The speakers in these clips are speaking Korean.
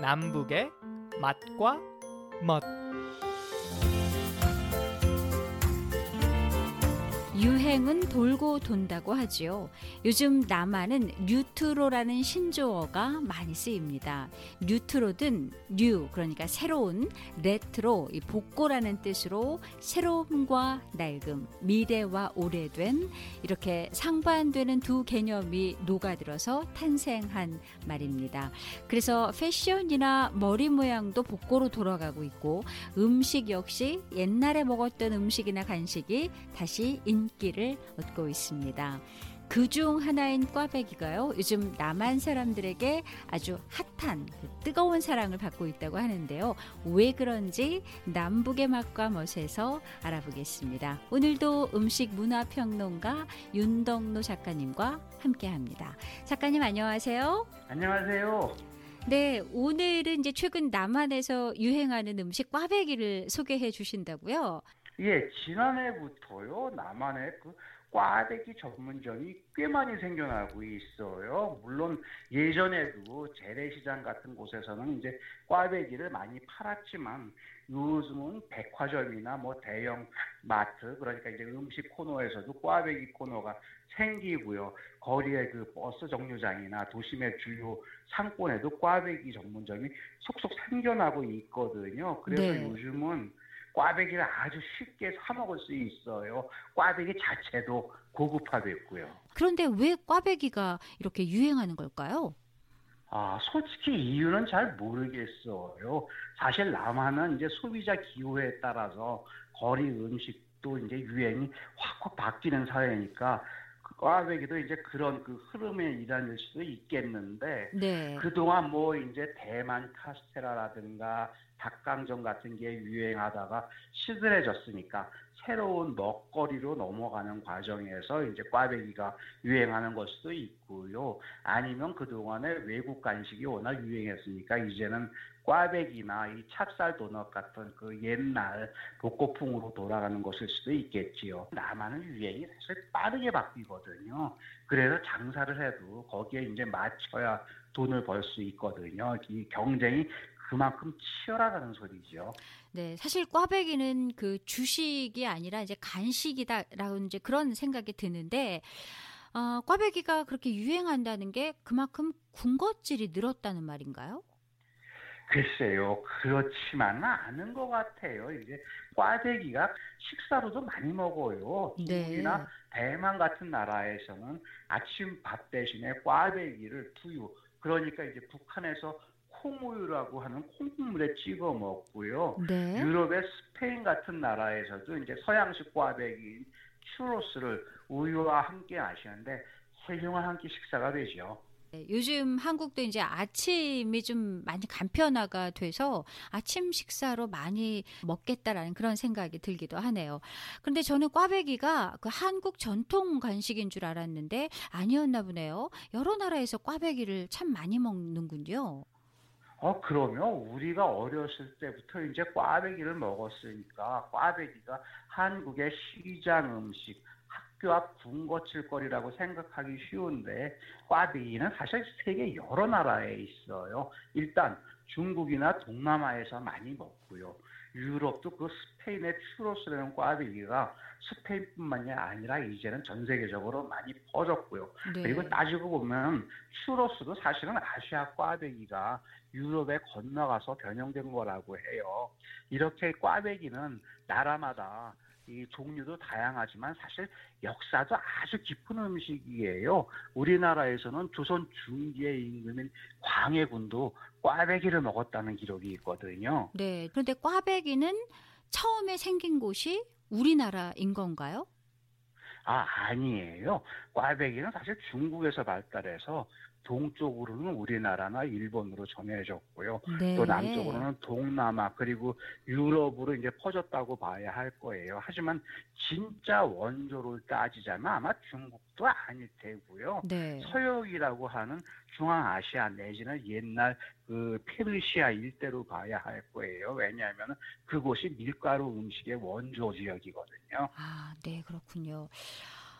남북의 맛과 멋 유행은 돌고 돈다고 하지요. 요즘 남한은 뉴트로라는 신조어가 많이 쓰입니다. 뉴트로는 new 그러니까 새로운 레트로 이 복고라는 뜻으로 새로움과 낡음, 미래와 오래된 이렇게 상반되는 두 개념이 녹아들어서 탄생한 말입니다. 그래서 패션이나 머리 모양도 복고로 돌아가고 있고 음식 역시 옛날에 먹었던 음식이나 간식이 다시 인 인기를 얻고 있습니다. 그 중 하나인 꽈배기가요, 요즘 남한 사람들에게 아주 핫한 그 뜨거운 사랑을 받고 있다고 하는데요. 왜 그런지 남북의 맛과 멋에서 알아보겠습니다. 오늘도 음식 문화평론가 윤덕노 작가님과 함께 합니다. 작가님 안녕하세요. 안녕하세요. 네, 오늘은 이제 최근 남한에서 유행하는 음식 꽈배기를 소개해 주신다고요? 예, 지난해부터요, 남한에 그 꽈배기 전문점이 꽤 많이 생겨나고 있어요. 물론 예전에도 재래시장 같은 곳에서는 이제 꽈배기를 많이 팔았지만 요즘은 백화점이나 뭐 대형 마트 그러니까 이제 음식 코너에서도 꽈배기 코너가 생기고요. 거리의 그 버스 정류장이나 도심의 주요 상권에도 꽈배기 전문점이 속속 생겨나고 있거든요. 그래서 네. 요즘은 꽈배기를 아주 쉽게 사 먹을 수 있어요. 꽈배기 자체도 고급화됐고요. 그런데 왜 꽈배기가 이렇게 유행하는 걸까요? 아, 솔직히 이유는 잘 모르겠어요. 사실 남한은 이제 소비자 기호에 따라서 거리 음식도 이제 유행이 확확 바뀌는 사회니까 그 꽈배기도 이제 그런 그 흐름의 일환일 수도 있겠는데 네. 그동안 뭐 이제 대만 카스테라라든가 닭강정 같은 게 유행하다가 시들해졌으니까 새로운 먹거리로 넘어가는 과정에서 이제 꽈배기가 유행하는 걸 수도 있고요. 아니면 그동안에 외국 간식이 워낙 유행했으니까 이제는 꽈배기나 이 찹쌀 도넛 같은 그 옛날 복고풍으로 돌아가는 것일 수도 있겠지요. 남한은 유행이 사실 빠르게 바뀌거든요. 그래서 장사를 해도 거기에 이제 맞춰야 돈을 벌 수 있거든요. 이 경쟁이 그만큼 치열하다는 소리죠. 네, 사실 꽈배기는 그 주식이 아니라 이제 간식이다라고 이제 그런 생각이 드는데 어, 꽈배기가 그렇게 유행한다는 게 그만큼 군것질이 늘었다는 말인가요? 글쎄요, 그렇지만은 않은 것 같아요. 이제 꽈배기가 식사로도 많이 먹어요. 네. 중국이나 대만 같은 나라에서는 아침 밥 대신에 꽈배기를 두유, 그러니까 이제 북한에서 콩우유라고 하는 콩국물에 찍어 먹고요. 네. 유럽의 스페인 같은 나라에서도 이제 서양식 꽈배기인 추로스를 우유와 함께 마시는데 훌륭한 한 끼 식사가 되죠. 네, 요즘 한국도 이제 아침이 좀 많이 간편화가 돼서 아침 식사로 많이 먹겠다라는 그런 생각이 들기도 하네요. 그런데 저는 꽈배기가 그 한국 전통 간식인 줄 알았는데 아니었나 보네요. 여러 나라에서 꽈배기를 참 많이 먹는군요. 어, 그러면 우리가 어렸을 때부터 이제 꽈배기를 먹었으니까 꽈배기가 한국의 시장 음식, 학교 앞 군것질거리라고 생각하기 쉬운데 꽈배기는 사실 세계 여러 나라에 있어요. 일단 중국이나 동남아에서 많이 먹고요. 유럽도 그 스페인의 추로스라는 꽈배기가 스페인뿐만이 아니라 이제는 전 세계적으로 많이 퍼졌고요. 네. 그리고 따지고 보면 추로스도 사실은 아시아 꽈배기가 유럽에 건너가서 변형된 거라고 해요. 이렇게 꽈배기는 나라마다 이 종류도 다양하지만 사실 역사도 아주 깊은 음식이에요. 우리나라에서는 조선 중기의 임금인 광해군도 꽈배기를 먹었다는 기록이 있거든요. 네. 그런데 꽈배기는 처음에 생긴 곳이 우리나라인 건가요? 아, 아니에요. 꽈배기는 사실 중국에서 발달해서 동쪽으로는 우리나라나 일본으로 전해졌고요. 네. 또 남쪽으로는 동남아 그리고 유럽으로 이제 퍼졌다고 봐야 할 거예요. 하지만 진짜 원조를 따지자면 아마 중국도 아닐 테고요. 네. 서역이라고 하는 중앙아시아 내지는 옛날 그 페르시아 일대로 봐야 할 거예요. 왜냐하면 그곳이 밀가루 음식의 원조 지역이거든요. 아, 네, 그렇군요.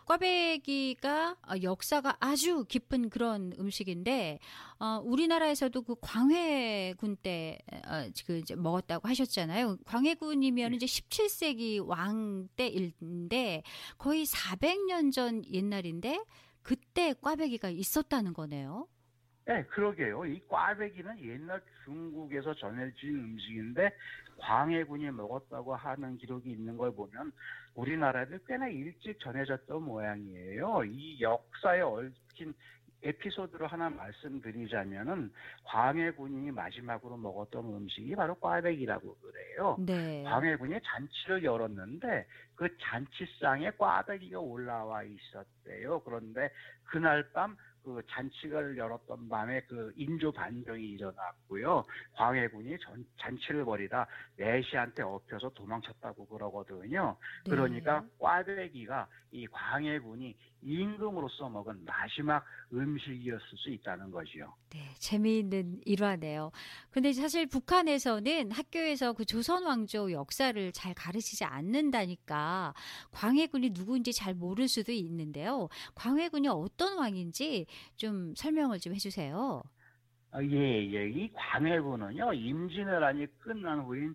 꽈배기가 어, 역사가 아주 깊은 그런 음식인데 어, 우리나라에서도 그 광해군 때 어, 그 이제 먹었다고 하셨잖아요. 광해군이면 이제 17세기 왕 때인데 거의 400년 전 옛날인데 그때 꽈배기가 있었다는 거네요. 네, 그러게요. 이 꽈배기는 옛날 중국에서 전해진 음식인데 광해군이 먹었다고 하는 기록이 있는 걸 보면 우리나라에도 꽤나 일찍 전해졌던 모양이에요. 이 역사에 얽힌 에피소드로 하나 말씀드리자면은 광해군이 마지막으로 먹었던 음식이 바로 꽈배기라고 그래요. 네. 광해군이 잔치를 열었는데 그 잔치상에 꽈배기가 올라와 있었대요. 그런데 그날 밤 그 잔치를 열었던 밤에 그 인조 반정이 일어났고요. 광해군이 전, 잔치를 벌이다 내시한테 엎혀서 도망쳤다고 그러거든요. 네. 그러니까 꽈배기가 이 광해군이 임금으로서 먹은 마지막 음식이었을 수 있다는 거지요. 네, 재미있는 일화네요. 근데 사실 북한에서는 학교에서 그 조선 왕조 역사를 잘 가르치지 않는다니까 광해군이 누구인지 잘 모를 수도 있는데요. 광해군이 어떤 왕인지 좀 설명을 좀 해주세요. 아, 예, 예. 이 광해군은요, 임진왜란이 끝난 후인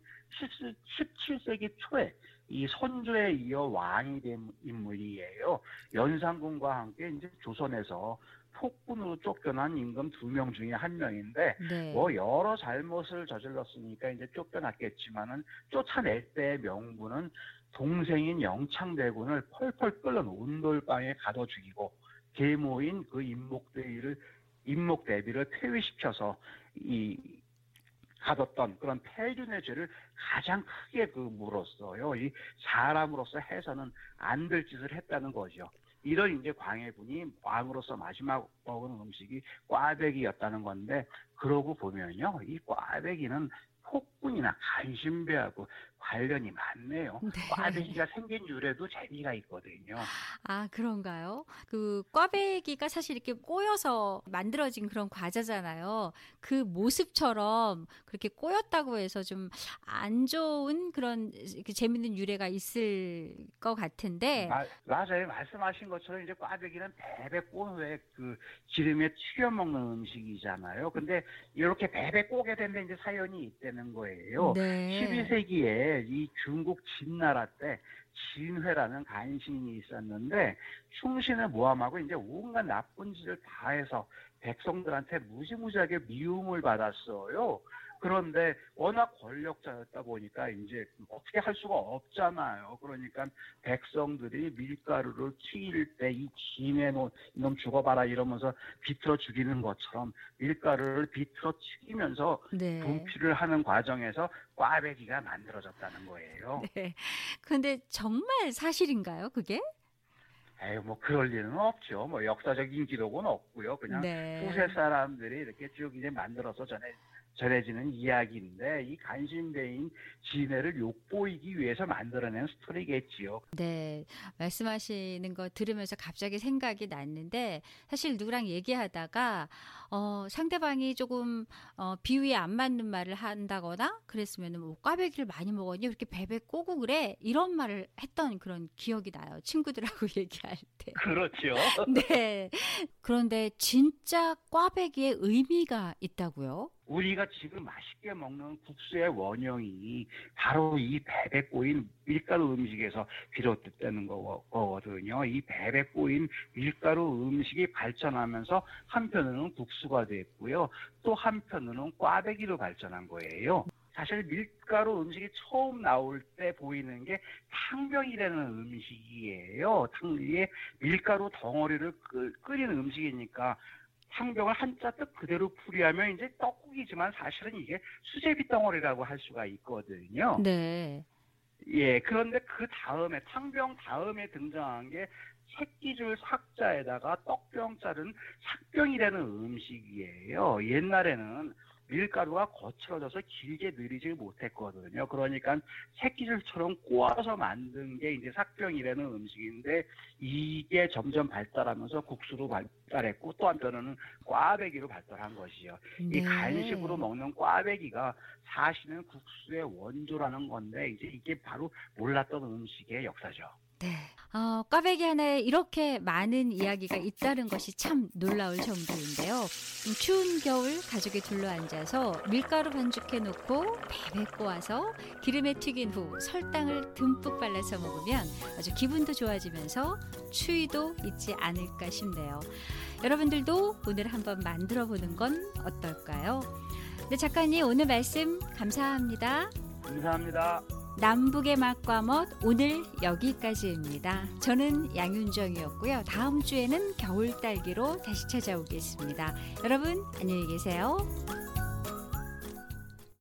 17세기 초에 이 선조에 이어 왕이 된 인물이에요. 연산군과 함께 이제 조선에서 폭군으로 쫓겨난 임금 두 명 중에 한 명인데, 네. 뭐 여러 잘못을 저질렀으니까 이제 쫓겨났겠지만은 쫓아낼 때의 명분은 동생인 영창대군을 펄펄 끓는 온돌방에 가둬 죽이고 계모인 그 임목대비를 임목대비를 폐위시켜서 이 가뒀던 그런 폐륜의 죄를 가장 크게 그 물었어요. 이 사람으로서 해서는 안 될 짓을 했다는 거죠. 이런 이제 광해군이 왕으로서 마지막 먹은 음식이 꽈배기였다는 건데 그러고 보면요, 이 꽈배기는 폭군이나 간신배하고 관련이 많네요. 네. 꽈배기가 생긴 유래도 재미가 있거든요. 아, 그런가요? 그 꽈배기가 사실 이렇게 꼬여서 만들어진 그런 과자잖아요. 그 모습처럼 그렇게 꼬였다고 해서 좀 안 좋은 그런 재밌는 유래가 있을 것 같은데. 마- 맞아요. 말씀하신 것처럼 이제 꽈배기는 베베 꼬은 후에 그 기름에 튀겨 먹는 음식이잖아요. 근데 이렇게 베베 꼬게 된데 이제 사연이 있다는 거예요. 네. 12세기에 이 중국 진나라 때 진회라는 간신이 있었는데 충신을 모함하고 이제 온갖 나쁜 짓을 다 해서 백성들한테 무지무지하게 미움을 받았어요. 그런데 워낙 권력자였다 보니까 이제 어떻게 할 수가 없잖아요. 그러니까 백성들이 밀가루를 튀길 때 이 진해 놓은 이놈 죽어봐라 이러면서 비틀어 죽이는 것처럼 밀가루를 비틀어 튀기면서 네. 분필을 하는 과정에서 꽈배기가 만들어졌다는 거예요. 네. 근데 정말 사실인가요, 그게? 에이, 뭐 그럴 리는 없죠. 뭐 역사적인 기록은 없고요. 그냥 네. 후세 사람들이 이렇게 쭉 이제 만들어서 전해 전해지는 이야기인데 이 간신배인 진해를 욕보이기 위해서 만들어낸 스토리겠지요. 네, 말씀하시는 거 들으면서 갑자기 생각이 났는데 사실 누구랑 얘기하다가 어, 상대방이 조금 어, 비위에 안 맞는 말을 한다거나 그랬으면 뭐 꽈배기를 많이 먹었니 이렇게 베베 꼬고 그래 이런 말을 했던 그런 기억이 나요 친구들하고 얘기할 때. 그렇죠. 네. 그런데 진짜 꽈배기의 의미가 있다고요? 우리가 지금 맛있게 먹는 국수의 원형이 바로 이 배배 꼬인 밀가루 음식에서 비롯됐다는 거- 거거든요. 이 배배 꼬인 밀가루 음식이 발전하면서 한편으로는 국수가 됐고요. 또 한편으로는 꽈배기로 발전한 거예요. 사실 밀가루 음식이 처음 나올 때 보이는 게 탕병이라는 음식이에요. 탕 위에 밀가루 덩어리를 끓- 끓이는 음식이니까 상병을 한자 뜻 그대로 풀이하면 이제 떡국이지만 사실은 이게 수제비 덩어리라고 할 수가 있거든요. 네. 예, 그런데 그 다음에 탕병 다음에 등장한 게 새끼줄 삭자에다가 떡병 자른 삭병이라는 음식이에요. 옛날에는 밀가루가 거칠어져서 길게 늘이지 못했거든요. 그러니까 새끼줄처럼 꼬아서 만든 게 이제 삭병이라는 음식인데 이게 점점 발달하면서 국수로 발달했고 또 한편으로는 꽈배기로 발달한 것이요. 이 네. 간식으로 먹는 꽈배기가 사실은 국수의 원조라는 건데 이제 이게 바로 몰랐던 음식의 역사죠. 네. 어, 꽈배기 하나에 이렇게 많은 이야기가 있다는 것이 참 놀라울 정도인데요. 음, 추운 겨울 가족이 둘러앉아서 밀가루 반죽해 놓고 베베 꼬아서 기름에 튀긴 후 설탕을 듬뿍 발라서 먹으면 아주 기분도 좋아지면서 추위도 있지 않을까 싶네요. 여러분들도 오늘 한번 만들어 보는 건 어떨까요? 네, 작가님 오늘 말씀 감사합니다. 감사합니다. 남북의 맛과 멋 오늘 여기까지입니다. 저는 양윤정이었고요. 다음 주에는 겨울 딸기로 다시 찾아오겠습니다. 여러분 안녕히 계세요.